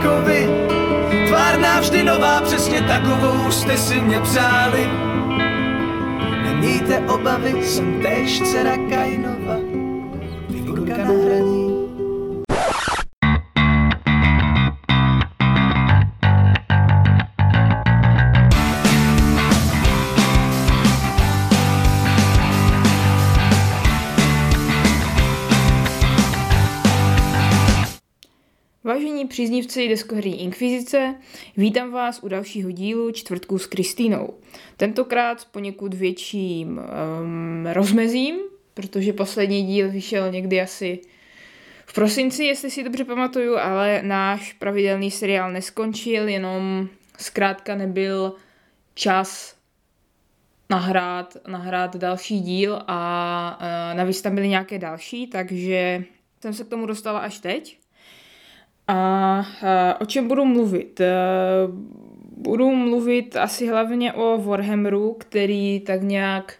jako vy. Tvár navždy nová, přesně takovou jste si mě přáli. Nemějte obavy, jsem též dcera Kainova, figurka na hraní. Příznivci deskohry Inkvizice, vítám vás u dalšího dílu Čtvrtku s Kristýnou. Tentokrát s poněkud větším um, rozmezím, protože poslední díl vyšel někdy asi v prosinci, jestli si dobře pamatuju, ale náš pravidelný seriál neskončil, jenom zkrátka nebyl čas nahrát, nahrát další díl a uh, navíc tam byly nějaké další, takže jsem se k tomu dostala až teď. A o čem budu mluvit? E, budu mluvit asi hlavně o Warhammeru, který tak nějak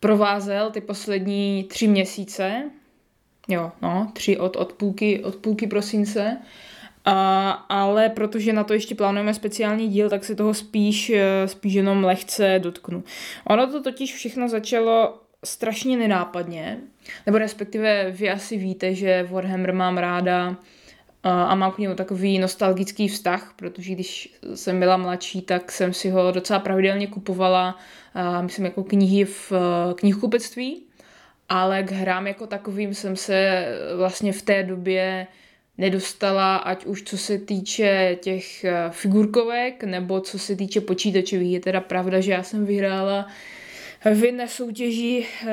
provázel ty poslední tři měsíce. Jo, no, tři od, od, půlky, od půlky prosince. A, ale protože na to ještě plánujeme speciální díl, tak se toho spíš, e, spíš jenom lehce dotknu. Ono to totiž všechno začalo strašně nenápadně, nebo respektive vy asi víte, že Warhammer mám ráda a mám k němu takový nostalgický vztah, protože když jsem byla mladší, tak jsem si ho docela pravidelně kupovala, myslím jako knihy v knihkupectví, ale k hrám jako takovým jsem se vlastně v té době nedostala, ať už co se týče těch figurkovek, nebo co se týče počítačových. Je teda pravda, že já jsem vyhrála v jedné soutěži eh,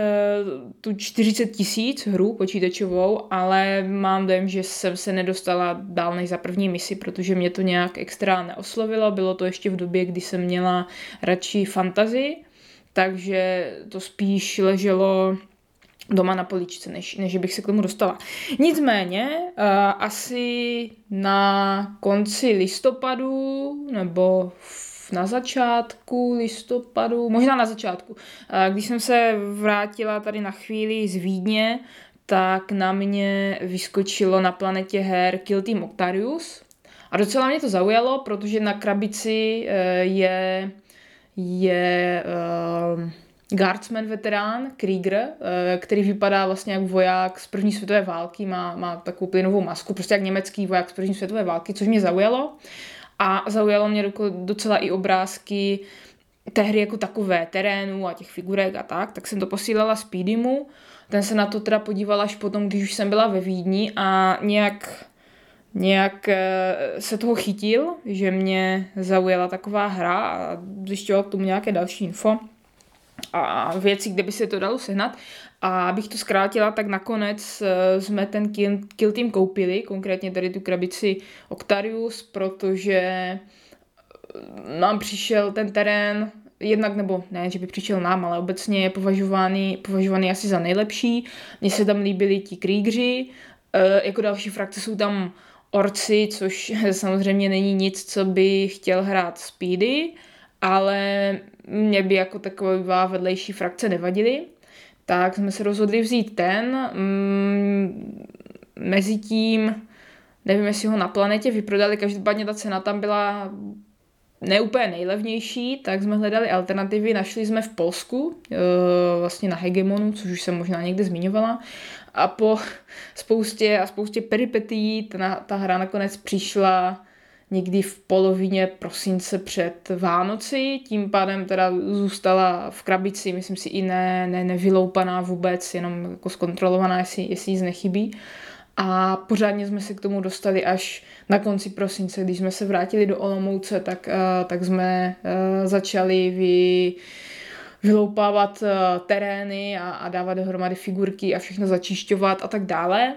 tu 40 tisíc hru počítačovou, ale mám dojem, že jsem se nedostala dál než za první misi, protože mě to nějak extra neoslovilo. Bylo to ještě v době, kdy jsem měla radši fantazii, takže to spíš leželo doma na poličce, než, než bych se k tomu dostala. Nicméně, uh, asi na konci listopadu nebo v na začátku listopadu, možná na začátku, když jsem se vrátila tady na chvíli z Vídně, tak na mě vyskočilo na planetě her Kill Team Octarius. A docela mě to zaujalo, protože na krabici eh, je, je uh, Guardsman veterán, Krieger, uh, který vypadá vlastně jak voják z první světové války, má, má takovou plynovou masku, prostě jak německý voják z první světové války, což mě zaujalo. A zaujalo mě docela i obrázky té hry jako takové, terénu a těch figurek a tak, tak jsem to posílala Speedymu. Ten se na to teda podíval až potom, když už jsem byla ve Vídni a nějak, nějak eh, se toho chytil, že mě zaujala taková hra a zjišťoval k tomu nějaké další info a věci, kde by se to dalo sehnat. A abych to zkrátila, tak nakonec eh, jsme ten kill, kill team koupili, konkrétně tady tu krabici Octarius, protože eh, nám přišel ten terén jednak, nebo ne, že by přišel nám, ale obecně je považovaný, považovaný asi za nejlepší. Mně se tam líbili ti krígři, e, jako další frakce jsou tam orci, což samozřejmě není nic, co by chtěl hrát Speedy, ale mě by jako taková vedlejší frakce nevadily tak jsme se rozhodli vzít ten. Mm, Mezitím, nevím, jestli ho na planetě vyprodali, každopádně ta cena tam byla neúplně nejlevnější, tak jsme hledali alternativy, našli jsme v Polsku, e, vlastně na Hegemonu, což už jsem možná někde zmiňovala, a po spoustě a spoustě peripetí ta, ta hra nakonec přišla někdy v polovině prosince před Vánoci, tím pádem teda zůstala v krabici, myslím si i ne, ne nevyloupaná vůbec, jenom jako zkontrolovaná, jestli, jestli jí nechybí. A pořádně jsme se k tomu dostali až na konci prosince, když jsme se vrátili do Olomouce, tak, uh, tak jsme uh, začali vy, vyloupávat uh, terény a, a dávat dohromady figurky a všechno začišťovat a tak dále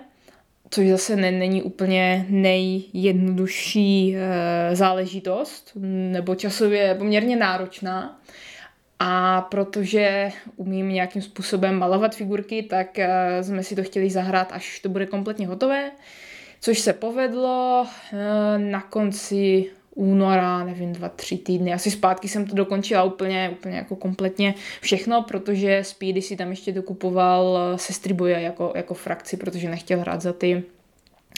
což zase ne, není úplně nejjednodušší e, záležitost, nebo časově poměrně náročná. A protože umím nějakým způsobem malovat figurky, tak e, jsme si to chtěli zahrát, až to bude kompletně hotové, což se povedlo e, na konci února, nevím, dva, tři týdny. Asi zpátky jsem to dokončila úplně, úplně jako kompletně všechno, protože Speedy si tam ještě dokupoval sestry boje jako, jako frakci, protože nechtěl hrát za ty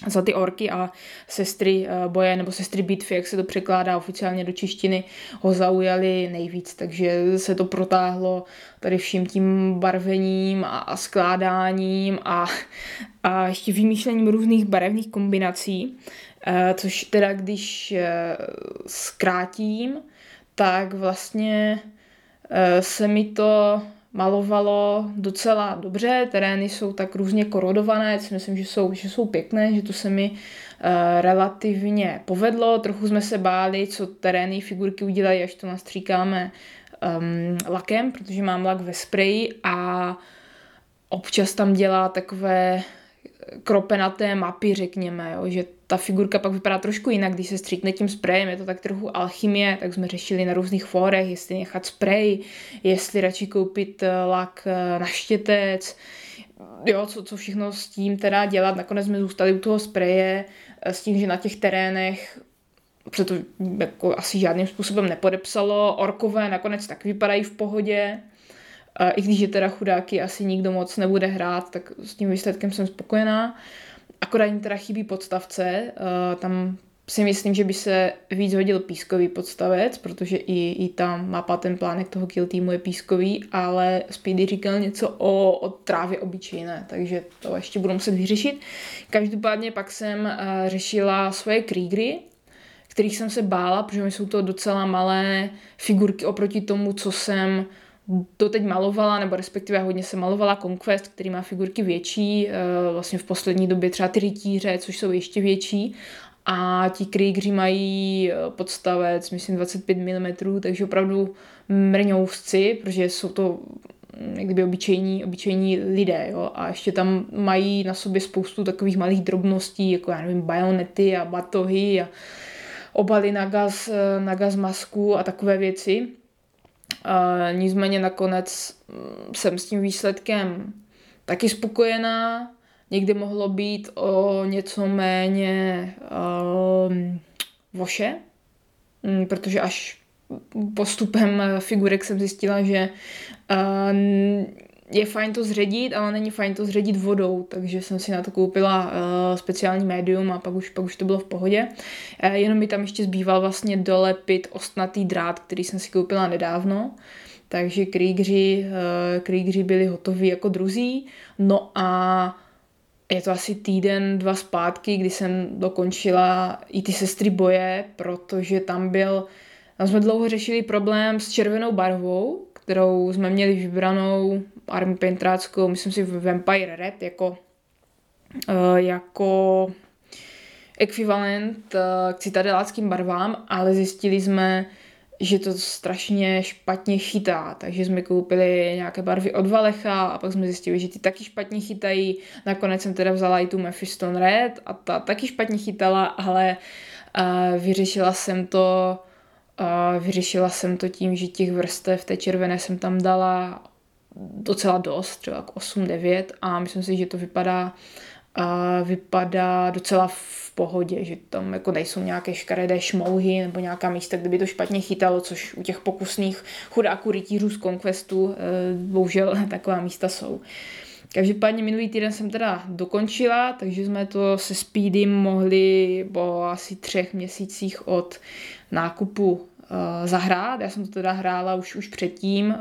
za ty orky a sestry eh, boje nebo sestry bitvy, jak se to překládá oficiálně do češtiny, ho zaujali nejvíc, takže se to protáhlo tady vším tím barvením a, skládáním a, a ještě vymýšlením různých barevných kombinací, eh, což teda když eh, zkrátím, tak vlastně se mi to malovalo docela dobře, terény jsou tak různě korodované, si myslím, že jsou, že jsou pěkné, že to se mi relativně povedlo, trochu jsme se báli, co terény figurky udělají, až to nastříkáme um, lakem, protože mám lak ve spreji a občas tam dělá takové kropenaté mapy, řekněme, jo, že ta figurka pak vypadá trošku jinak, když se stříkne tím sprejem, je to tak trochu alchymie, tak jsme řešili na různých fórech, jestli nechat sprej, jestli radši koupit eh, lak eh, na štětec, jo, co, co všechno s tím teda dělat. Nakonec jsme zůstali u toho spreje eh, s tím, že na těch terénech se to jako asi žádným způsobem nepodepsalo. Orkové nakonec tak vypadají v pohodě. I když je teda chudáky asi nikdo moc nebude hrát, tak s tím výsledkem jsem spokojená. Akorát jim teda chybí podstavce, eh, tam si myslím, že by se víc hodil pískový podstavec, protože i, i tam mapa, ten plánek toho kill týmu je pískový, ale Speedy říkal něco o, o trávě obyčejné, takže to ještě budu muset vyřešit. Každopádně pak jsem uh, řešila svoje Kriegry, kterých jsem se bála, protože jsou to docela malé figurky oproti tomu, co jsem to teď malovala, nebo respektive hodně se malovala Conquest, který má figurky větší, eh, vlastně v poslední době třeba ty rytíře, což jsou ještě větší a ti Kriegři mají eh, podstavec, myslím 25 mm, takže opravdu mrňousci, protože jsou to mm, jak kdyby obyčejní, obyčejní lidé, jo? a ještě tam mají na sobě spoustu takových malých drobností, jako já nevím, bajonety a batohy a obaly na gaz, eh, na gaz masku a takové věci. A nicméně nakonec mm, jsem s tím výsledkem taky spokojená. Někdy mohlo být o něco méně um, voše, mm, protože až postupem figurek jsem zjistila, že uh, je fajn to zředit, ale není fajn to zředit vodou, takže jsem si na to koupila uh, speciální médium a pak už, pak už to bylo v pohodě. Uh, jenom mi tam ještě zbýval vlastně dolepit ostnatý drát, který jsem si koupila nedávno. Takže Kriegři, uh, Kriegři byli hotoví jako druzí. No a je to asi týden, dva zpátky, kdy jsem dokončila i ty sestry boje, protože tam byl, tam jsme dlouho řešili problém s červenou barvou, kterou jsme měli vybranou Army Pentráckou, myslím si Vampire Red jako, uh, jako ekvivalent uh, k citadeláckým barvám, ale zjistili jsme, že to strašně špatně chytá, takže jsme koupili nějaké barvy od Valecha a pak jsme zjistili, že ty taky špatně chytají. Nakonec jsem teda vzala i tu Mephiston Red a ta taky špatně chytala, ale uh, vyřešila jsem to a vyřešila jsem to tím, že těch vrstev té červené jsem tam dala docela dost, třeba 8-9 a myslím si, že to vypadá a vypadá docela v pohodě, že tam jako nejsou nějaké škaredé šmouhy nebo nějaká místa, kde by to špatně chytalo, což u těch pokusných chudáků rytířů z Conquestu eh, bohužel taková místa jsou. Každopádně minulý týden jsem teda dokončila, takže jsme to se Speedym mohli po asi třech měsících od nákupu zahrát. Já jsem to teda hrála už, už předtím,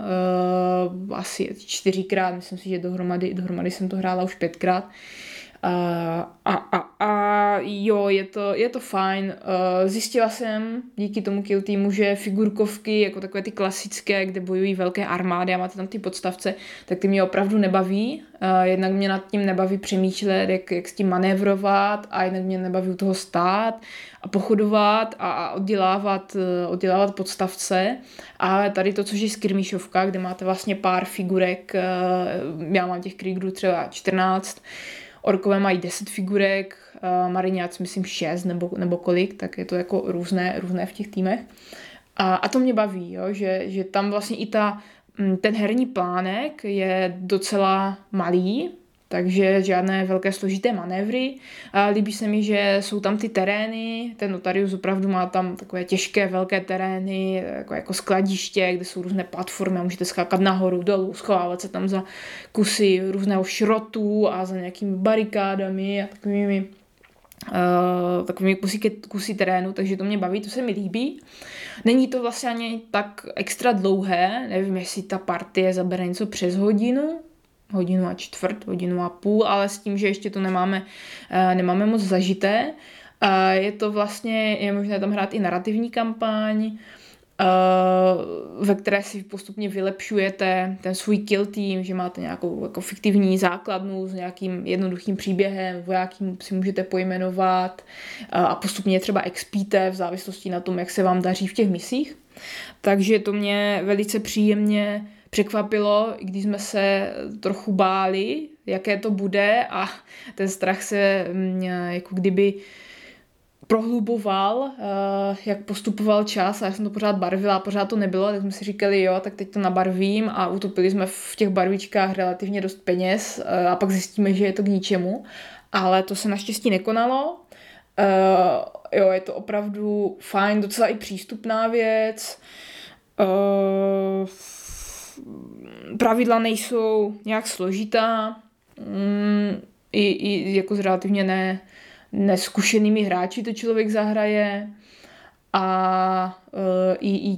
uh, asi čtyřikrát, myslím si, že dohromady, dohromady jsem to hrála už pětkrát. Uh, a, a, a jo, je to, je to fajn. Zjistila jsem díky tomu kill týmu, že figurkovky, jako takové ty klasické, kde bojují velké armády a máte tam ty podstavce, tak ty mě opravdu nebaví. Jednak mě nad tím nebaví přemýšlet, jak, jak s tím manévrovat a jednak mě nebaví u toho stát a pochodovat a, a oddělávat, oddělávat podstavce. A tady to, což je skirmišovka, kde máte vlastně pár figurek, já mám těch Kriegerů třeba 14, Orkové mají 10 figurek, uh, Mariňáci myslím 6 nebo, nebo kolik, tak je to jako různé, různé v těch týmech. A, a to mě baví, jo, že, že tam vlastně i ta, mm, ten herní plánek je docela malý, takže žádné velké složité manévry. A líbí se mi, že jsou tam ty terény, ten notarius opravdu má tam takové těžké velké terény, jako, jako skladiště, kde jsou různé platformy a můžete skákat nahoru, dolů, schovávat se tam za kusy různého šrotu a za nějakými barikádami a takovými uh, takovými kusy, kusy terénu, takže to mě baví, to se mi líbí. Není to vlastně ani tak extra dlouhé, nevím, jestli ta partie zabere něco přes hodinu, hodinu a čtvrt, hodinu a půl, ale s tím, že ještě to nemáme, uh, nemáme moc zažité. Uh, je to vlastně, je možné tam hrát i narrativní kampaň, Uh, ve které si postupně vylepšujete ten svůj kill tým, že máte nějakou jako fiktivní základnu s nějakým jednoduchým příběhem, vojákým si můžete pojmenovat a postupně třeba expíte v závislosti na tom, jak se vám daří v těch misích. Takže to mě velice příjemně překvapilo, když jsme se trochu báli, jaké to bude a ten strach se mm, jako kdyby prohluboval, eh, jak postupoval čas a já jsem to pořád barvila a pořád to nebylo, tak jsme si říkali, jo, tak teď to nabarvím a utopili jsme v těch barvičkách relativně dost peněz eh, a pak zjistíme, že je to k ničemu. Ale to se naštěstí nekonalo. Uh, jo, je to opravdu fajn, docela i přístupná věc. Uh, pravidla nejsou nějak složitá. Mm, i, i jako z relativně ne, neskušenými hráči to člověk zahraje a uh, i, i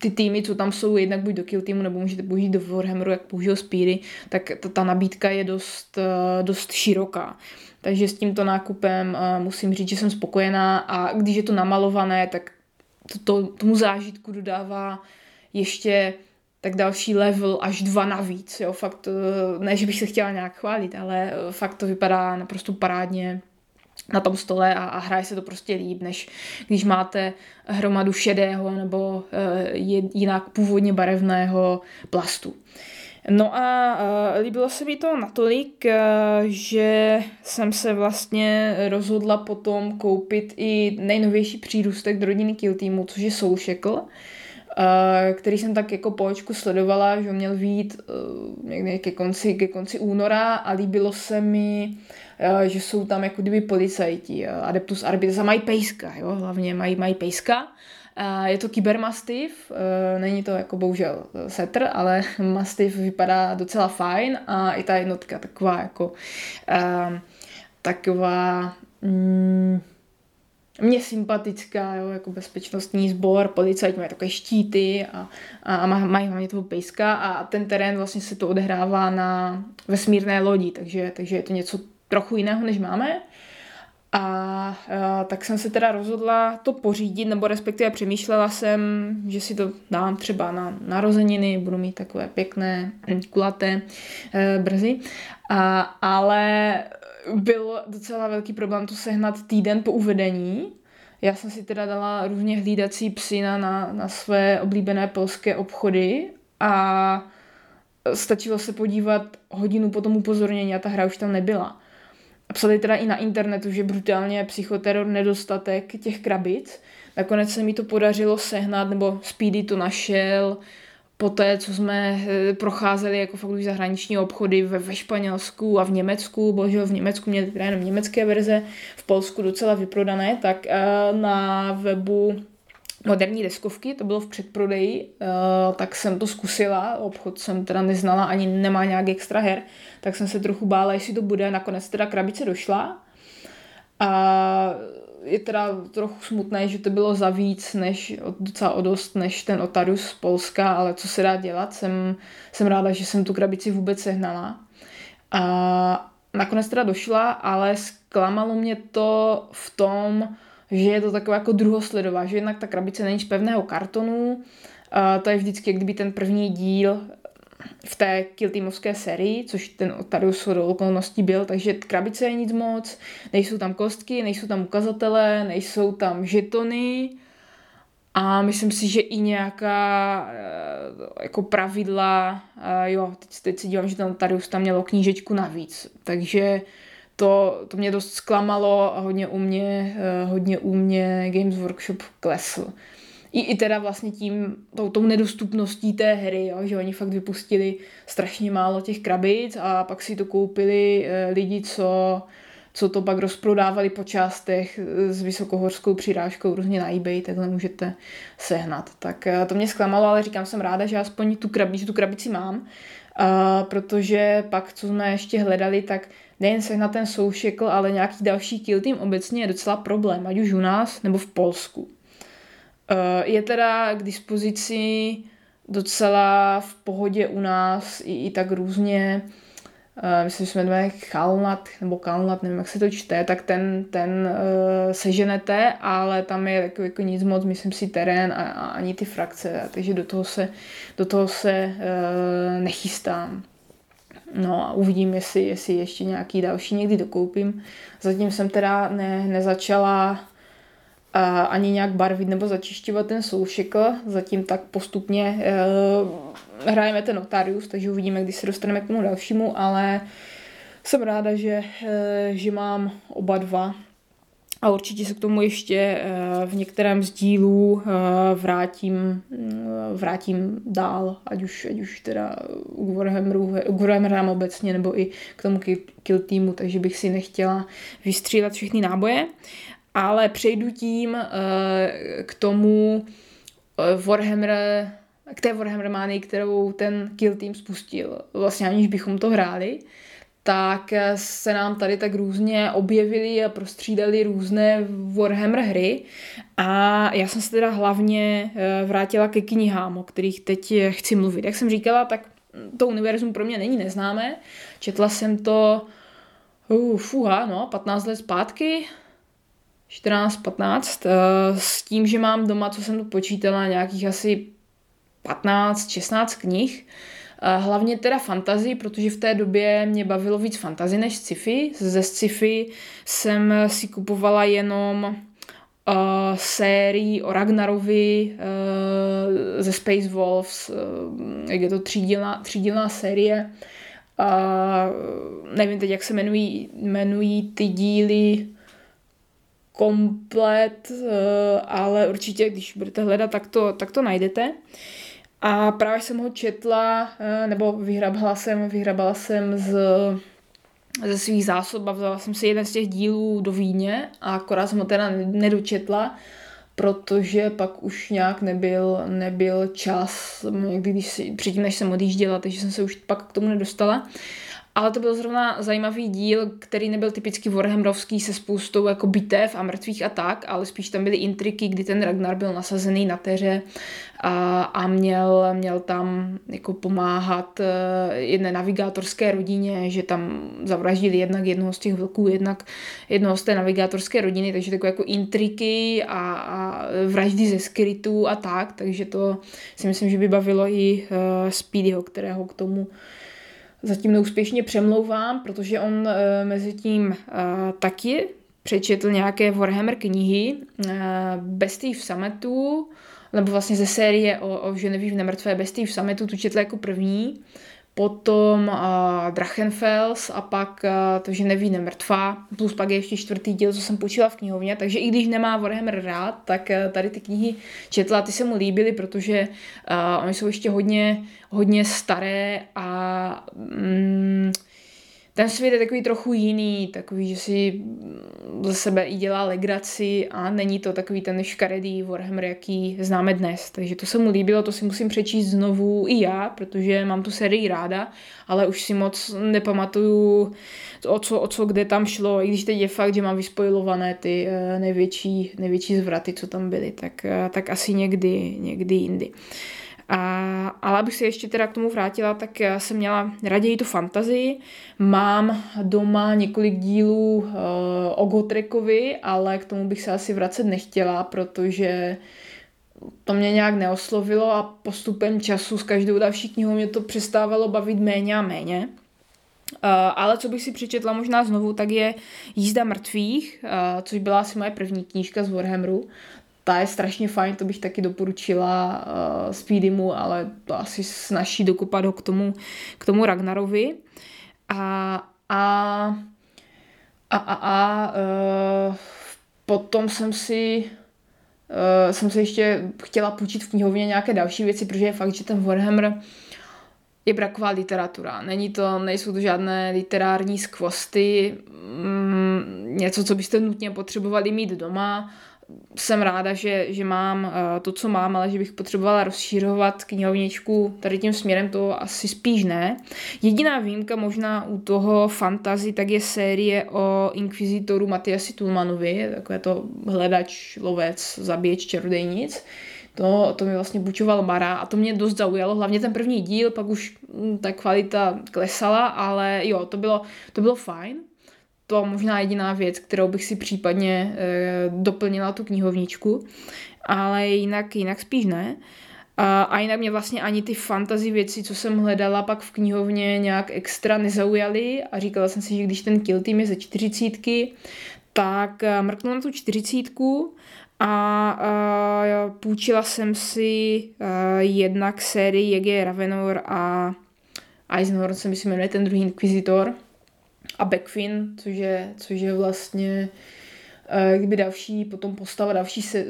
ty týmy, co tam jsou, jednak buď do Kill týmu, nebo můžete použít do Warhammeru, jak použil Speedy, tak ta, ta nabídka je dost, uh, dost široká. Takže s tímto nákupem uh, musím říct, že jsem spokojená a když je to namalované, tak to, to, tomu zážitku dodává ještě tak další level až dva navíc. Jo. Fakt, ne, že bych se chtěla nějak chválit, ale fakt to vypadá naprosto parádně na tom stole a, a hraje se to prostě líp, než když máte hromadu šedého nebo uh, jinak původně barevného plastu. No a uh, líbilo se mi to natolik, uh, že jsem se vlastně rozhodla potom koupit i nejnovější přírůstek do rodiny Kill Teamu, což je Soul Shackle, uh, který jsem tak jako po očku sledovala, že měl vít uh, někde ke konci, ke konci února a líbilo se mi Eh, že jsou tam jako kdyby policajti, eh, Adeptus Arbitres a mají pejska, jo, hlavně mají, mají pejska. Eh, je to Kybermastiff, není to jako bohužel setr, ale Mastiff vypadá docela fajn a i ta jednotka taková jako taková mm, mě sympatická, jo, jako bezpečnostní sbor, policajti mají takové štíty a, a, mají hlavně toho pejska a ten terén vlastně se to odehrává na vesmírné lodi, takže, takže je to něco trochu jiného, než máme. A, a tak jsem se teda rozhodla to pořídit, nebo respektive přemýšlela jsem, že si to dám třeba na narozeniny, budu mít takové pěkné, kulaté e, brzy. A, ale byl docela velký problém to sehnat týden po uvedení. Já jsem si teda dala různě hlídací psy na, na, své oblíbené polské obchody a stačilo se podívat hodinu po tom upozornění a ta hra už tam nebyla psali teda i na internetu, že brutálně psychoteror nedostatek těch krabic. Nakonec se mi to podařilo sehnat, nebo Speedy to našel, po té, co jsme eh, procházeli jako fakt už zahraniční obchody ve, ve Španělsku a v Německu, bože v Německu měli teda jenom německé verze, v Polsku docela vyprodané, tak eh, na webu moderní deskovky, to bylo v předprodeji, uh, tak jsem to zkusila, obchod jsem teda neznala, ani nemá nějak extra her, tak jsem se trochu bála, jestli to bude, nakonec teda krabice došla. A je teda trochu smutné, že to bylo za víc, než, docela o dost, než ten Otarus z Polska, ale co se dá dělat, jsem, jsem ráda, že jsem tu krabici vůbec sehnala. A nakonec teda došla, ale zklamalo mě to v tom, že je to takové jako druhosledová, že jednak ta krabice není z pevného kartonu, a to je vždycky kdyby ten první díl v té Kiltimovské sérii, což ten Otarius do okolností byl, takže krabice je nic moc, nejsou tam kostky, nejsou tam ukazatele, nejsou tam žetony a myslím si, že i nějaká eh, jako pravidla, jo, teď, teď si dívám, že ten Otarius tam mělo knížečku navíc, takže to, to mě dost zklamalo a hodně u mě, eh, hodně u mě Games Workshop klesl. I, i teda vlastně tím, tou, tou nedostupností té hry, jo, že oni fakt vypustili strašně málo těch krabic a pak si to koupili eh, lidi, co, co to pak rozprodávali po částech eh, s vysokohorskou přirážkou různě na eBay, takhle můžete sehnat. Tak to mě zklamalo, ale říkám, jsem ráda, že aspoň tu krabici, tu krabici mám Uh, protože pak, co jsme ještě hledali, tak nejen se na ten soušekl, ale nějaký další kill team obecně je docela problém, ať už u nás nebo v Polsku. Uh, je teda k dispozici docela v pohodě u nás i, i tak různě Uh, myslím, že se jmenuje Kalnat, nebo Kalnat, nevím, jak se to čte, tak ten, ten uh, seženete, ale tam je jako, jako nic moc, myslím si, terén a, a ani ty frakce, takže do toho se, do toho se nechystám. No a uvidím, jestli, jestli ještě nějaký další někdy dokoupím. Zatím jsem teda ne, nezačala a ani nějak barvit nebo začišťovat ten soušekl. Zatím tak postupně e, hrajeme ten notarius, takže uvidíme, kdy se dostaneme k tomu dalšímu, ale jsem ráda, že, e, že mám oba dva. A určitě se k tomu ještě e, v některém z dílů e, vrátím, e, vrátím dál, ať už, ať už teda k Warhammeru, k Warhammerám obecně, nebo i k tomu kill týmu, takže bych si nechtěla vystřílet všechny náboje ale přejdu tím uh, k tomu uh, Warhammer, k té Warhammer manii, kterou ten Kill Team spustil. Vlastně aniž bychom to hráli, tak se nám tady tak různě objevily a prostřídali různé Warhammer hry a já jsem se teda hlavně eh, vrátila ke knihám, o kterých teď chci mluvit. Jak jsem říkala, tak to univerzum pro mě není neznámé. Četla jsem to uh, fuha, no, 15 let zpátky, 14-15 eh, s tím, že mám doma, co jsem tu počítala, nějakých asi 15-16 knih. Eh, hlavně teda fantazy, protože v té době mě bavilo víc fantazy než sci-fi. Ze sci-fi jsem si kupovala jenom uh, sérii o Ragnarovi uh, ze Space Wolves, uh, jak je to třídílná, třídílná série. Uh, nevím teď, jak se jmenují, jmenují ty díly, komplet, eh, ale určitě, když budete hledat, tak to, tak to najdete. A právě jsem ho četla, eh, nebo vyhrabala jsem, vyhrabala jsem z, ze svých zásob a vzala jsem si jeden z těch dílů do Víně a akorát jsem ho teda nedočetla, protože pak už nějak nebyl, nebyl čas, někdy když si, předtím, než jsem odjížděla, takže jsem se už pak k tomu nedostala. Ale to byl zrovna zajímavý díl, který nebyl typicky Warhammerovský se spoustou jako bitev a mrtvých a tak, ale spíš tam byly intriky, kdy ten Ragnar byl nasazený na teře a, a měl, měl tam jako pomáhat eh, jedné navigátorské rodině, že tam zavraždili jednak jednoho z těch vlků, jednak jednoho z té navigátorské rodiny, takže takové jako intriky a, a vraždy ze skrytů a tak, takže to si myslím, že by bavilo i uh, Speedyho, kterého k tomu zatím neúspěšně přemlouvám, protože on uh, mezi tím uh, taky přečetl nějaké Warhammer knihy uh, Bestie v sametu, nebo vlastně ze série o, o Genevieve nemrtvé Bestie v sametu, tu četl jako první potom uh, Drachenfels a pak uh, to, že neví nemrtvá, plus pak je ještě čtvrtý díl, co jsem počila v knihovně, takže i když nemá Warhammer rád, tak uh, tady ty knihy četla, ty se mu líbily, protože uh, oni jsou ještě hodně, hodně staré a mm, ten svět je takový trochu jiný, takový, že si za sebe i dělá legraci a není to takový ten škaredý Warhammer, jaký známe dnes. Takže to se mu líbilo, to si musím přečíst znovu i já, protože mám tu sérii ráda, ale už si moc nepamatuju, o co, o co kde tam šlo, i když teď je fakt, že mám vyspojilované ty eh, největší, největší zvraty, co tam byly, tak, eh, tak asi někdy, někdy jindy. A, ale abych se ještě teda k tomu vrátila, tak jsem měla raději tu fantazii. Mám doma několik dílů uh, o Gotrekovi, ale k tomu bych se asi vracet nechtěla, protože to mě nějak neoslovilo a postupem času s každou další knihou mě to přestávalo bavit méně a méně. Uh, ale co bych si přečetla možná znovu, tak je Jízda mrtvých, uh, což byla asi moje první knížka z Warhammeru ta je strašně fajn, to bych taky doporučila uh, Speedymu, ale to asi snaží dokopat ho k tomu, k tomu Ragnarovi. A, a, a, a, a uh, potom jsem si uh, jsem se ještě chtěla půjčit v knihovně nějaké další věci, protože je fakt, že ten Warhammer je braková literatura. Není to, nejsou to žádné literární skvosty, mm, něco, co byste nutně potřebovali mít doma jsem ráda, že, že mám uh, to, co mám, ale že bych potřebovala rozšířovat knihovničku tady tím směrem, to asi spíš ne. Jediná výjimka možná u toho fantazy, tak je série o inkvizitoru Matiasi Tulmanovi, takové to hledač, lovec, zabíječ, čarodejnic. To, to mi vlastně bučoval Mara a to mě dost zaujalo, hlavně ten první díl, pak už hm, ta kvalita klesala, ale jo, to bylo, to bylo fajn to možná jediná věc, kterou bych si případně e, doplnila tu knihovničku, ale jinak, jinak spíš ne. A, a jinak mě vlastně ani ty fantasy věci, co jsem hledala pak v knihovně, nějak extra nezaujaly a říkala jsem si, že když ten kill team je ze čtyřicítky, tak eh, mrknu na tu čtyřicítku a, a půjčila jsem si a, eh, jednak sérii, jak je Ravenor a Eisenhorn se myslím jmenuje ten druhý inkvizitor, a Backfin, což je, což je vlastně eh, kdyby další, potom postava další se,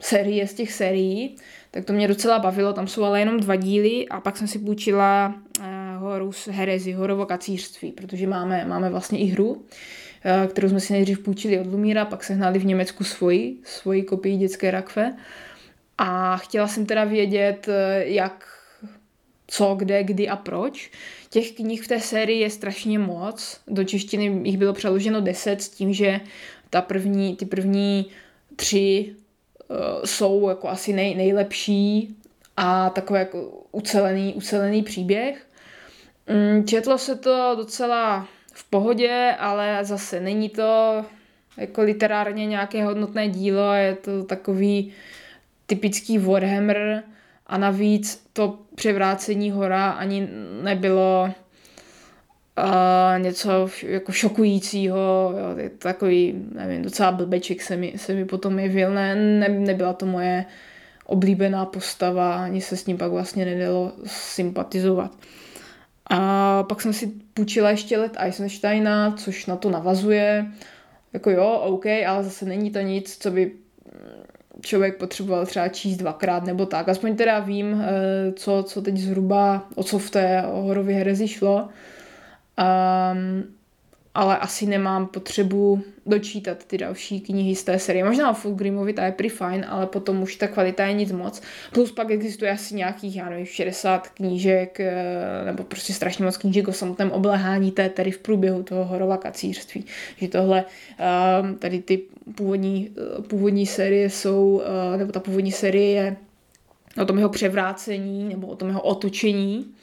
série z těch sérií, tak to mě docela bavilo, tam jsou ale jenom dva díly a pak jsem si půjčila uh, Horus Herezi, Horovo kacířství, protože máme, máme vlastně i hru, kterou jsme si nejdřív půjčili od Lumíra, pak se hnali v Německu svoji, svoji kopii dětské rakve. A chtěla jsem teda vědět, jak co, kde, kdy a proč. Těch knih v té sérii je strašně moc. Do češtiny jich bylo přeloženo deset s tím, že ta první, ty první tři uh, jsou jako asi nej, nejlepší a takový jako ucelený, ucelený příběh. Mm, četlo se to docela v pohodě, ale zase není to jako literárně nějaké hodnotné dílo, je to takový typický Warhammer, a navíc to převrácení hora ani nebylo uh, něco jako šokujícího, jo, takový, nevím, docela blbeček se mi, se mi potom jevil, ne, ne, nebyla to moje oblíbená postava, ani se s ním pak vlastně nedalo sympatizovat. A pak jsem si půjčila ještě let Eisensteina, což na to navazuje. Jako jo, OK, ale zase není to nic, co by člověk potřeboval třeba číst dvakrát nebo tak. Aspoň teda vím, eh, co, co teď zhruba, o co v té horově herezi šlo. Um, ale asi nemám potřebu dočítat ty další knihy z té série. Možná Fulgrimovi ta je prý fajn, ale potom už ta kvalita je nic moc. Plus pak existuje asi nějakých, já nevím, 60 knížek, eh, nebo prostě strašně moc knížek o samotném obléhání té tedy v průběhu toho horova kacířství. Že tohle, ehm, tady ty původní, eh, původní série jsou, eh, nebo ta původní série je o tom jeho převrácení, nebo o tom jeho otočení,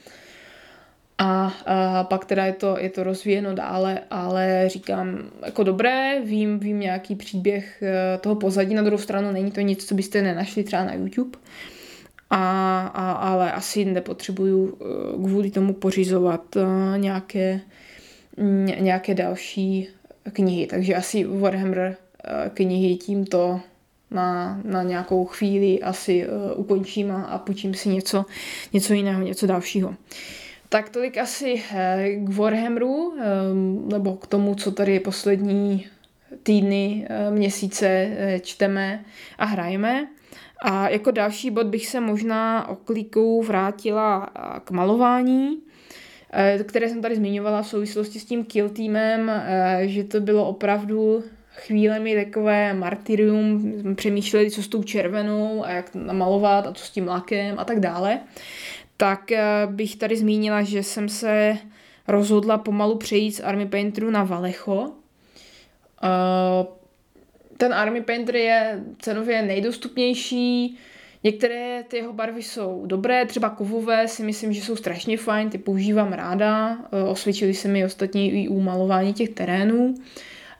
a, a pak teda je to, je to rozvíjeno dále, ale říkám, jako dobré, vím, vím nějaký příběh eh, toho pozadí, na druhou stranu není to nic, co byste nenašli třeba na YouTube, a, a, ale asi nepotřebuju eh, kvůli tomu pořizovat eh, nějaké, nějaké další knihy, takže asi Warhammer knihy tímto na, na nějakou chvíli asi ukončím a, a půjčím si něco, něco jiného, něco dalšího. Tak tolik asi eh, k Warhammeru, ehm, nebo k tomu, co tady poslední týdny, eh, měsíce eh, čteme a hrajeme. A jako další bod bych se možná oklikou vrátila k malování, které jsem tady zmiňovala v souvislosti s tím kill týmem, že to bylo opravdu chvílemi takové martyrium, přemýšleli, co s tou červenou a jak namalovat a co s tím lakem a tak dále tak eh, bych tady zmínila, že jsem se rozhodla pomalu přejít z Army Painteru na Valecho. Eh, ten Army Painter je cenově nejdostupnější, Některé ty jeho barvy jsou dobré, třeba kovové si myslím, že jsou strašně fajn, ty používám ráda, eh, osvědčili se mi ostatní i u malování těch terénů.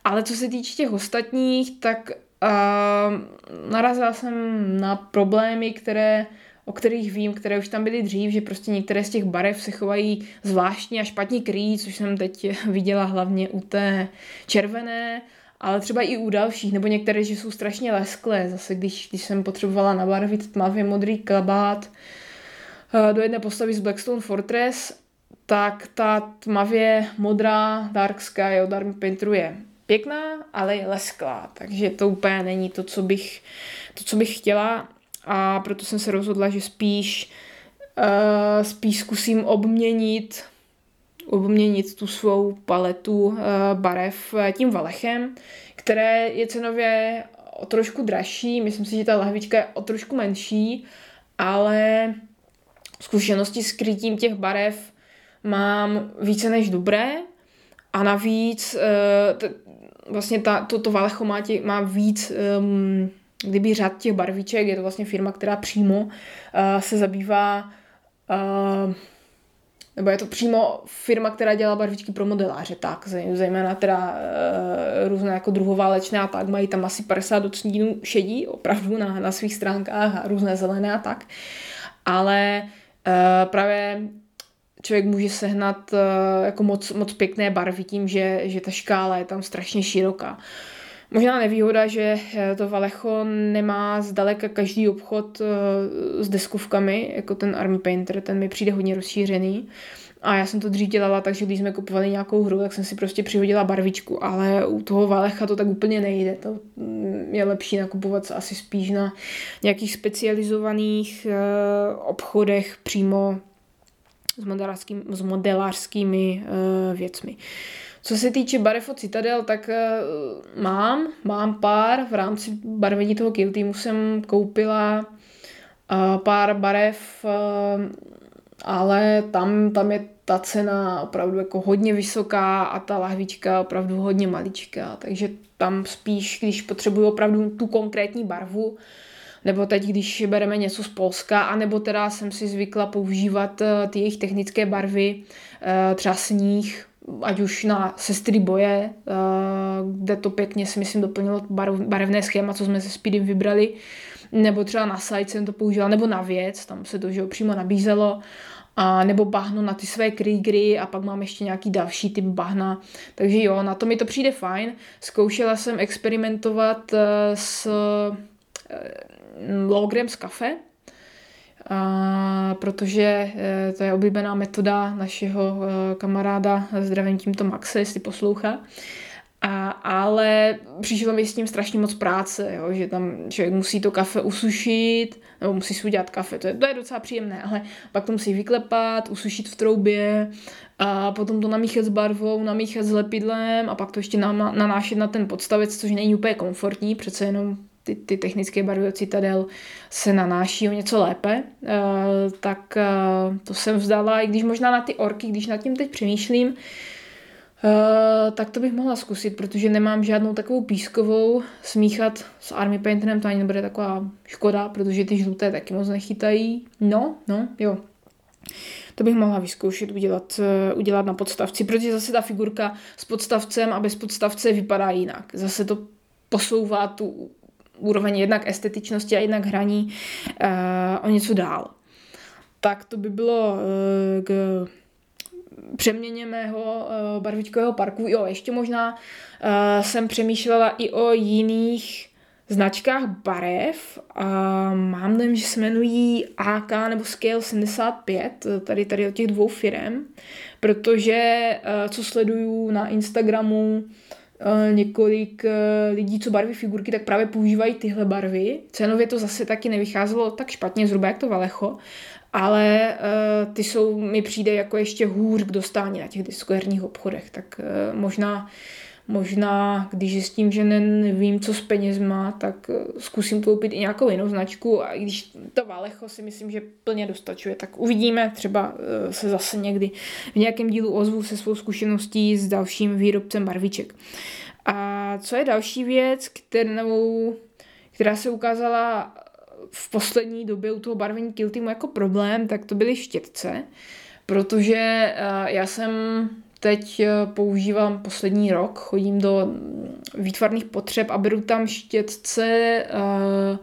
Ale co se týče těch ostatních, tak uh, narazila jsem na problémy, které o kterých vím, které už tam byly dřív, že prostě některé z těch barev se chovají zvláštně a špatně kryjí, což jsem teď viděla hlavně u té červené, ale třeba i u dalších, nebo některé, že jsou strašně lesklé. Zase když, když jsem potřebovala nabarvit tmavě modrý kabát eh, do jedné postavy z Blackstone Fortress, tak ta tmavě modrá Dark Sky od Army Painteru je pěkná, ale je lesklá, takže to úplně není to, co bych, to, co bych chtěla a proto jsem se rozhodla, že spíš, uh, spíš zkusím obměnit obměnit tu svou paletu uh, barev tím Valechem, které je cenově o trošku dražší, myslím si, že ta lahvička je o trošku menší, ale zkušenosti s krytím těch barev mám více než dobré. A navíc eh, t- vlastně ta, to, to Valecho má, tě, má víc um, kdyby řad těch barviček, je to vlastně firma, která přímo uh, se zabývá uh, nebo je to přímo firma, která dělá barvičky pro modeláře, tak, zejména teda e, různé jako druhoválečné a tak, mají tam asi 50 odstínů šedí, opravdu na, na svých stránkách a různé zelené a tak. Ale e, právě člověk může sehnat e, jako moc, moc pěkné barvy tím, že, že ta škála je tam strašně široká. Možná nevýhoda, že to Valecho nemá zdaleka každý obchod s deskovkami, jako ten Army Painter, ten mi přijde hodně rozšířený. A já jsem to dřív dělala tak, že když jsme kupovali nějakou hru, tak jsem si prostě přihodila barvičku, ale u toho Valecha to tak úplně nejde. To mm, je lepší nakupovat asi spíš na nějakých specializovaných obchodech přímo s modelářskými věcmi. Co se týče barev od Citadel, tak uh, mám, mám pár. V rámci barvení toho kill týmu jsem koupila uh, pár barev, uh, ale tam, tam je ta cena opravdu jako hodně vysoká a ta lahvička opravdu hodně maličká, takže tam spíš, když potřebuju opravdu tu konkrétní barvu, nebo teď, když bereme něco z Polska, anebo teda jsem si zvykla používat ty jejich technické barvy, třeba sníh, ať už na sestry boje, eh, kde to pěkně si myslím doplnilo barevné schéma, co jsme se Speedem vybrali, nebo třeba na site jsem to použila, nebo na věc, tam se to že přímo nabízelo, a nebo bahno na ty své krýgry a pak mám ještě nějaký další typ bahna. Takže jo, na to mi to přijde fajn. Zkoušela jsem experimentovat eh, s eh, logrem z kafe, a, protože e, to je oblíbená metoda našeho e, kamaráda, zdravím tímto Maxe, jestli poslouchá. A, ale přišlo mi s tím strašně moc práce, jo, že tam člověk musí to kafe usušit, nebo musí si udělat kafe, to je, to je docela příjemné, ale pak to musí vyklepat, usušit v troubě, a potom to namíchat s barvou, namíchat s lepidlem a pak to ještě nanášet na ten podstavec, což není úplně komfortní, přece jenom ty, ty technické barvy od Citadel se nanáší o něco lépe, uh, tak uh, to jsem vzdala, i když možná na ty orky, když nad tím teď přemýšlím, Uh, tak to bych mohla zkusit, protože nemám žádnou takovou pískovou smíchat s Army Painterem, to ani nebude taková škoda, protože ty žluté taky moc nechytají. No, no, jo. To bych mohla vyzkoušet udělat, udělat na podstavci, protože zase ta figurka s podstavcem a bez podstavce vypadá jinak. Zase to posouvá tu úroveň jednak estetičnosti a jednak hraní uh, o něco dál. Tak to by bylo uh, k přeměně mého uh, barvičkového parku. Jo, ještě možná jsem přemýšlela i o jiných značkách barev. Uh, mám dojem, že se jmenují AK nebo Scale 75, tady, tady od těch dvou firm, protože co sleduju na Instagramu, Eh, několik eh, lidí, co barví figurky, tak právě používají tyhle barvy. Cenově to zase taky nevycházelo tak špatně, zhruba jak to Valecho, ale uh, ty jsou, mi přijde jako ještě hůř k dostání na těch diskoherních obchodech, tak možná Možná, když zjistím, že nevím, co s penězma, tak zkusím koupit i nějakou jinou značku a i když to Valecho si myslím, že plně dostačuje, tak uvidíme, třeba se zase někdy v nějakém dílu ozvu se svou zkušeností s dalším výrobcem barviček. A co je další věc, kterou, která se ukázala v poslední době u toho barvení Kiltimu jako problém, tak to byly štětce, protože já jsem teď eh, používám poslední rok, chodím do výtvarných potřeb a beru tam štětce uh,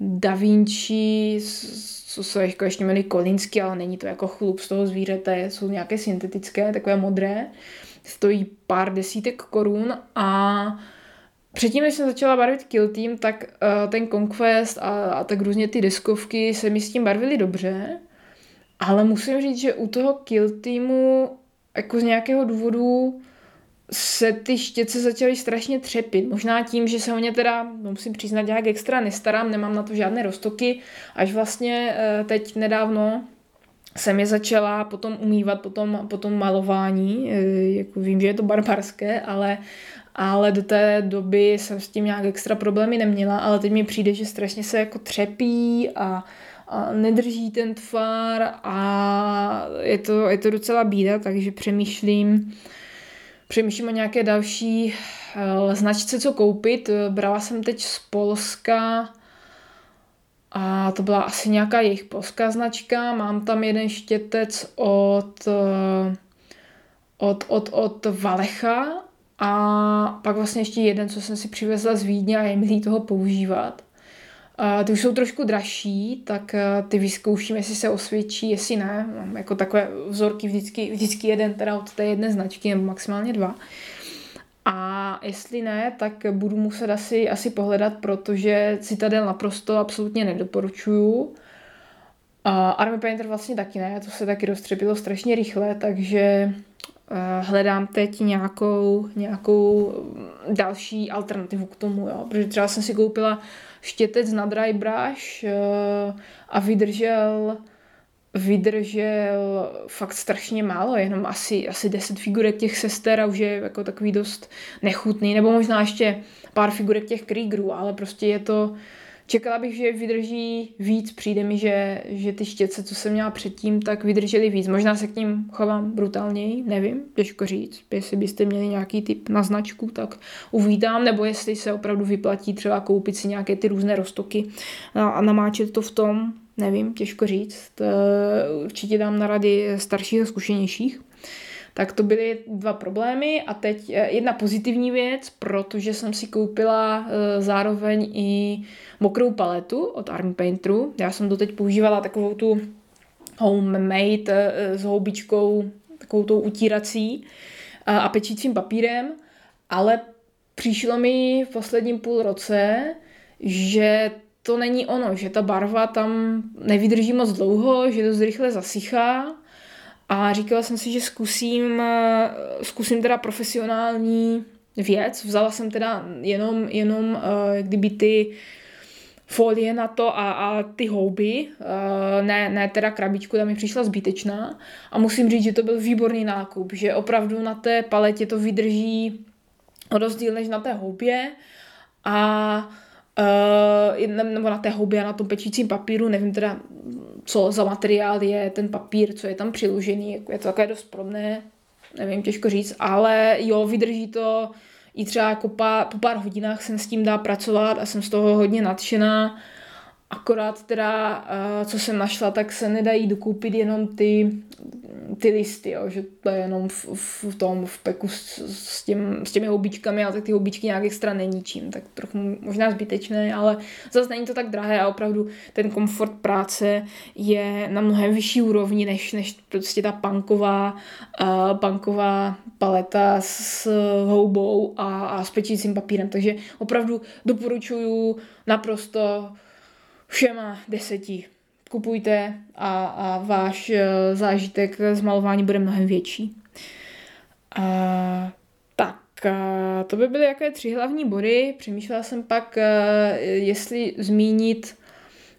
Da Vinci, co se jako ještě jmenují kolínsky, ale není to jako chlup z toho zvířete, jsou nějaké syntetické, takové modré, stojí pár desítek korun a Předtím, než jsem začala barvit Kill Team, tak uh, ten Conquest a, a tak různě ty deskovky se mi s tím barvily dobře, ale musím říct, že u toho Kill Teamu jako z nějakého důvodu se ty štěce začaly strašně třepit. Možná tím, že se o ně teda, no musím přiznat, nějak extra nestarám, nemám na to žádné roztoky, až vlastně eh, teď nedávno jsem je začala potom umývat po tom, po tom malování, eh, jako vím, že je to barbarské, ale ale do té doby jsem s tím nějak extra problémy neměla, ale teď mi přijde, že strašně se jako třepí a nedrží ten tvar a je to, je to docela bída, takže přemýšlím, přemýšlím o nějaké další uh, značce, co koupit. Brala jsem teď z Polska a to byla asi nějaká jejich polská značka. Mám tam jeden štětec od, eh, od, od, od Valecha a pak vlastně ještě jeden, co jsem si přivezla z Vídně a je milý toho používat. Ty už jsou trošku dražší, tak eh, ty vyzkouším, jestli se osvědčí, jestli ne. Mám jako takové vzorky vždycky, vždycky jeden teda od té jedné značky, nebo maximálně dva. A jestli ne, tak budu muset asi, asi pohledat, protože Citadel naprosto absolutně nedoporučuju. A Army Painter vlastně taky ne, to se taky roztřepilo strašně rychle, takže hledám teď nějakou, nějakou další alternativu k tomu, jo. protože třeba jsem si koupila štětec na dry brush uh, a vydržel vydržel fakt strašně málo, jenom asi, asi 10 figurek těch sester a už je jako takový dost nechutný, nebo možná ještě pár figurek těch Kriegerů, ale prostě je to, čekala bych, že vydrží víc, přijde mi, že, že ty štětce, co jsem měla předtím, tak vydrželi víc. Možná se k ním chovám brutálněji, nevím, těžko říct. Jestli byste měli nějaký typ na značku, tak uvítám, nebo jestli se opravdu vyplatí třeba koupit si nějaké ty různé roztoky a namáčet to v tom, nevím, těžko říct. Určitě dám na rady starších a zkušenějších. Tak to byly dva problémy a teď eh, jedna pozitivní věc, protože jsem si koupila eh, zároveň i mokrou paletu od Army Painteru. Já jsem doteď používala takovou tu homemade eh, s houbičkou, takovou tou utírací a pečícím papírem, ale přišlo mi v posledním půl roce, že to není ono, že ta barva tam nevydrží moc dlouho, že dost rychle zasychá a říkala jsem si, že zkusím, zkusím teda profesionální věc. Vzala jsem teda jenom, jenom eh, kdyby ty folie na to a, a ty houby, eh, ne, ne teda krabičku, tam mi přišla zbytečná a musím říct, že to byl výborný nákup, že opravdu na té paletě to vydrží rozdíl než na té houbě a Uh, nebo na té houbě a na tom pečícím papíru, nevím teda, co za materiál je ten papír, co je tam přiložený, jako je to takové dost podobné, nevím, těžko říct, ale jo, vydrží to i třeba jako pár, po pár hodinách jsem s tím dá pracovat a jsem z toho hodně nadšená. Akorát teda, uh, co jsem našla, tak se nedají dokoupit jenom ty ty listy, jo, že to je jenom v, v tom, v peku s, s, tím, s těmi houbičkami, ale tak ty houbičky nějak extra neníčím, tak trochu možná zbytečné, ale zase není to tak drahé a opravdu ten komfort práce je na mnohem vyšší úrovni, než, než prostě ta punková, uh, punková paleta s houbou a, a s pečícím papírem, takže opravdu doporučuju naprosto všema deseti kupujte a, a váš eh, zážitek z malování bude mnohem větší. A, tak, a to by byly jaké tři hlavní body. Přemýšlela jsem pak, eh, jestli zmínit,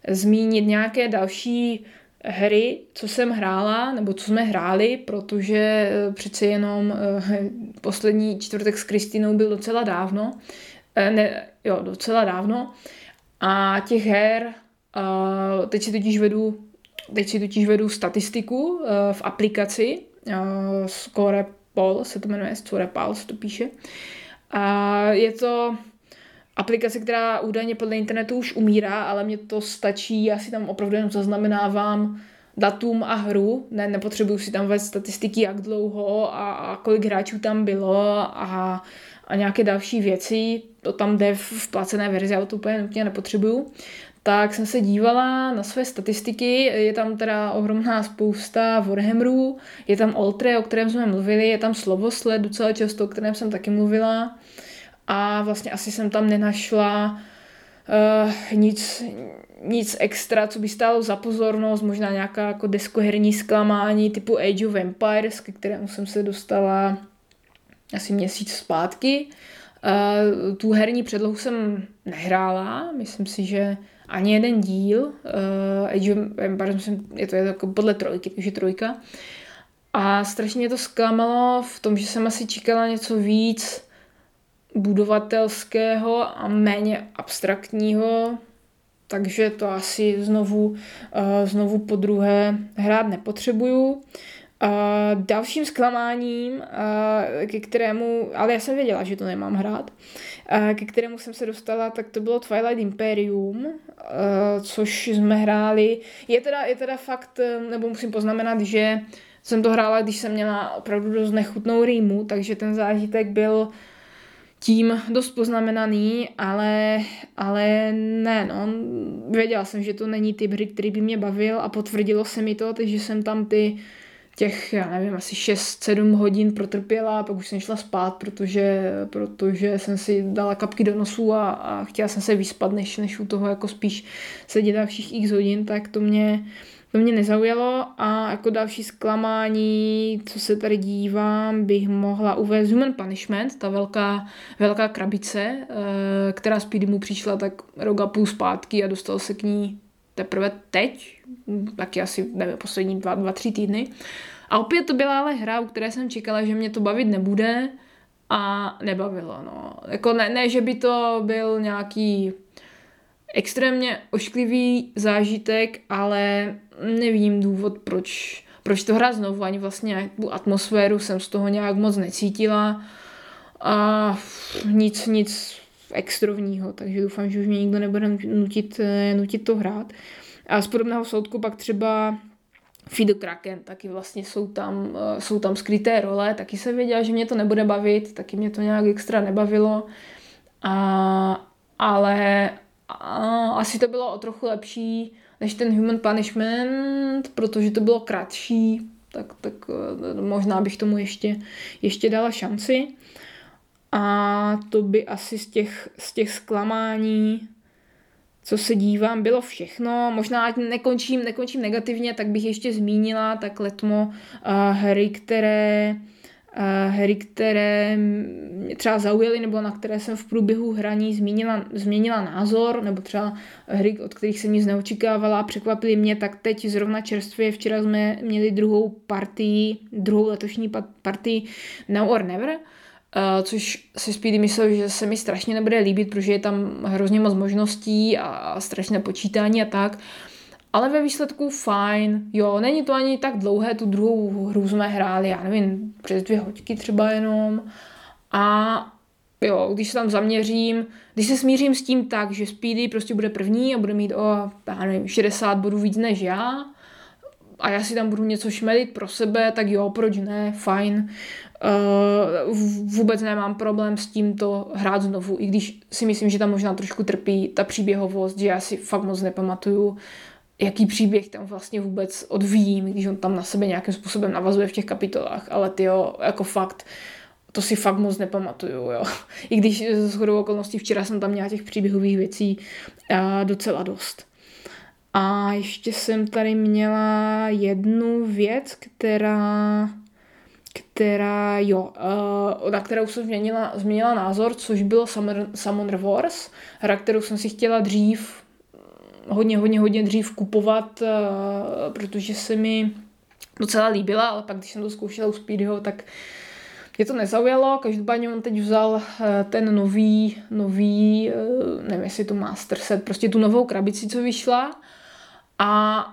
zmínit nějaké další hry, co jsem hrála, nebo co jsme hráli, protože eh, přece jenom poslední čtvrtek s Kristinou byl docela dávno. Ne, jo, docela dávno. A těch her Uh, teď si totiž vedu, teď si totiž vedu statistiku uh, v aplikaci uh, Scorepol se to jmenuje, Scorepal se to píše. A je to aplikace, která údajně podle internetu už umírá, ale mně to stačí, já si tam opravdu jenom zaznamenávám datum a hru, ne, nepotřebuju si tam vést statistiky, jak dlouho a, a kolik hráčů tam bylo a, a nějaké další věci, to tam jde v, placené verzi, ale to úplně nutně nepotřebuju tak jsem se dívala na své statistiky, je tam teda ohromná spousta Warhammerů, je tam Oltre, o kterém jsme mluvili, je tam Slovosled docela často, o kterém jsem taky mluvila a vlastně asi jsem tam nenašla uh, nic, nic extra, co by stálo za pozornost, možná nějaká jako deskoherní zklamání typu Age of Empires, ke kterému jsem se dostala asi měsíc zpátky. Uh, tu herní předlohu jsem nehrála, myslím si, že ani jeden díl. Uh, Age of Empires, myslím, je to jako podle trojky, takže trojka. A strašně mě to zklamalo v tom, že jsem asi čekala něco víc budovatelského a méně abstraktního, takže to asi znovu, znovu po druhé hrát nepotřebuju. Uh, dalším zklamáním, uh, ke kterému, ale já jsem věděla, že to nemám hrát, uh, ke kterému jsem se dostala, tak to bylo Twilight Imperium, uh, což jsme hráli. Je teda, je teda fakt, nebo musím poznamenat, že jsem to hrála, když jsem měla opravdu dost nechutnou rýmu, takže ten zážitek byl tím dost poznamenaný, ale, ale ne, no, věděla jsem, že to není typ hry, který by mě bavil a potvrdilo se mi to, takže jsem tam ty těch, já nevím, asi 6-7 hodin protrpěla a pak už jsem šla spát, protože, protože jsem si dala kapky do nosu a, a chtěla jsem se vyspat, než, než u toho jako spíš sedět dalších x hodin, tak to mě, to mě nezaujalo. A jako další zklamání, co se tady dívám, bych mohla uvést Human Punishment, ta velká, velká krabice, eh, která Speedy mu přišla tak rok a půl zpátky a dostal se k ní teprve teď, taky asi nevím, poslední dva, dva, tři týdny. A opět to byla ale hra, u které jsem čekala, že mě to bavit nebude a nebavilo. No. Jako ne, ne, že by to byl nějaký extrémně ošklivý zážitek, ale nevím důvod, proč, proč to hrát znovu, ani vlastně tu atmosféru jsem z toho nějak moc necítila a nic, nic extrovního, takže doufám, že už mě nikdo nebude nutit, eh, nutit to hrát. A z podobného soudku pak třeba Fido Kraken, taky vlastně jsou tam, eh, jsou tam skryté role, taky jsem věděla, že mě to nebude bavit, taky mě to nějak extra nebavilo, a, ale a, asi to bylo o trochu lepší než ten Human Punishment, protože to bylo kratší, tak, tak eh, možná bych tomu ještě, ještě dala šanci. A to by asi z těch, z těch zklamání, co se dívám, bylo všechno. Možná, ať nekončím, nekončím negativně, tak bych ještě zmínila tak letmo uh, hry, které uh, hry, které mě třeba zaujaly, nebo na které jsem v průběhu hraní zmínila, změnila názor, nebo třeba hry, od kterých jsem nic neočekávala, překvapily mě, tak teď zrovna čerstvě, včera jsme měli druhou partii, druhou letošní partii Now or Never, Uh, což si Speedy myslel, že se mi strašně nebude líbit, protože je tam hrozně moc možností a, a strašné počítání a tak. Ale ve výsledku fajn, jo, není to ani tak dlouhé, tu druhou hru jsme hráli, já nevím, přes dvě hoďky třeba jenom. A jo, když se tam zaměřím, když se smířím s tím tak, že Speedy prostě bude první a bude mít o, já nevím, 60 bodů víc než já, a já si tam budu něco šmelit pro sebe, tak jo, proč ne, fajn. Uh, vůbec nemám problém s tímto hrát znovu, i když si myslím, že tam možná trošku trpí ta příběhovost, že já si fakt moc nepamatuju, jaký příběh tam vlastně vůbec odvíjím, když on tam na sebe nějakým způsobem navazuje v těch kapitolách, ale ty jo, jako fakt, to si fakt moc nepamatuju, jo. I když z chodou okolností včera jsem tam měla těch příběhových věcí uh, docela dost. A ještě jsem tady měla jednu věc, která která, jo, uh, na kterou jsem změnila, změnila názor, což bylo Summer, Summoner Wars, hra, kterou jsem si chtěla dřív, hodně, hodně, hodně dřív kupovat, uh, protože se mi docela líbila, ale pak když jsem to zkoušela u Speedyho, tak mě to nezaujalo, každopádně on teď vzal uh, ten nový, nový, nevím jestli to Master Set, prostě tu novou krabici, co vyšla, a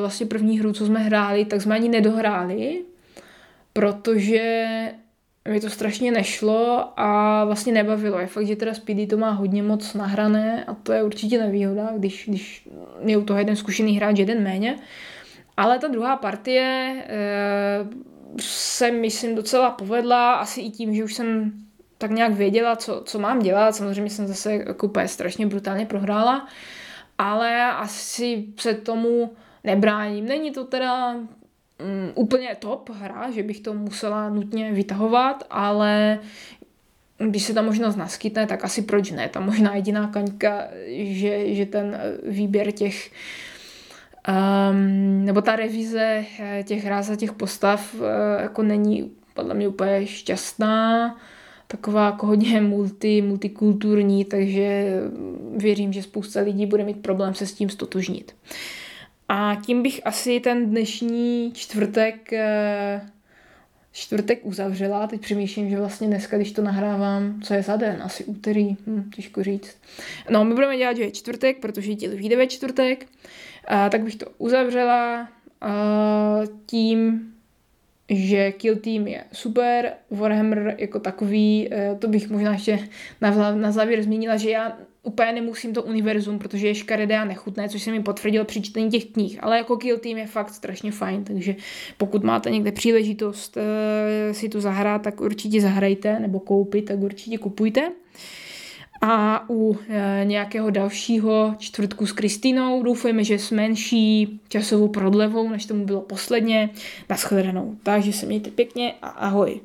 vlastně první hru, co jsme hráli, tak jsme ani nedohráli, protože mi to strašně nešlo a vlastně nebavilo. Je fakt, že teda Speedy to má hodně moc nahrané a to je určitě nevýhoda, když, když je u toho jeden zkušený hráč, jeden méně. Ale ta druhá partie e, se, myslím, docela povedla, asi i tím, že už jsem tak nějak věděla, co, co mám dělat. Samozřejmě jsem zase jako úplně strašně brutálně prohrála, ale asi se tomu nebráním. Není to teda um, úplně top hra, že bych to musela nutně vytahovat, ale když se ta možnost naskytne, tak asi proč ne. Ta možná jediná kaňka, že, že ten výběr těch um, nebo ta revize eh, těch hráz a těch postav uh, jako není podle mě úplně šťastná, taková jako hodně multi, multikulturní, takže věřím, že spousta lidí bude mít problém se s tím stotožnit. Uh, a tím bych asi ten dnešní čtvrtek eh, čtvrtek uzavřela. Teď přemýšlím, že vlastně dneska, když to nahrávám, co je za den? Asi úterý, hm, těžko říct. No, my budeme dělat, že je čtvrtek, protože díl vyjde ve čtvrtek. A, tak bych to uzavřela a, tím, že Kill Team je super, Warhammer jako takový, eh, to bych možná ještě na, na závěr zmínila, že já úplně nemusím to univerzum, protože je škaredé a nechutné, což se mi potvrdilo při čtení těch knih, ale jako Kill Team je fakt strašně fajn, takže pokud máte někde příležitost uh, si to zahrát, tak určitě zahrajte, nebo koupit, tak určitě kupujte. A u e, nějakého dalšího čtvrtku s Kristýnou doufejme, že s menší časovou prodlevou, než tomu bylo posledně, nashledanou. Takže se mějte pěkně a ahoj.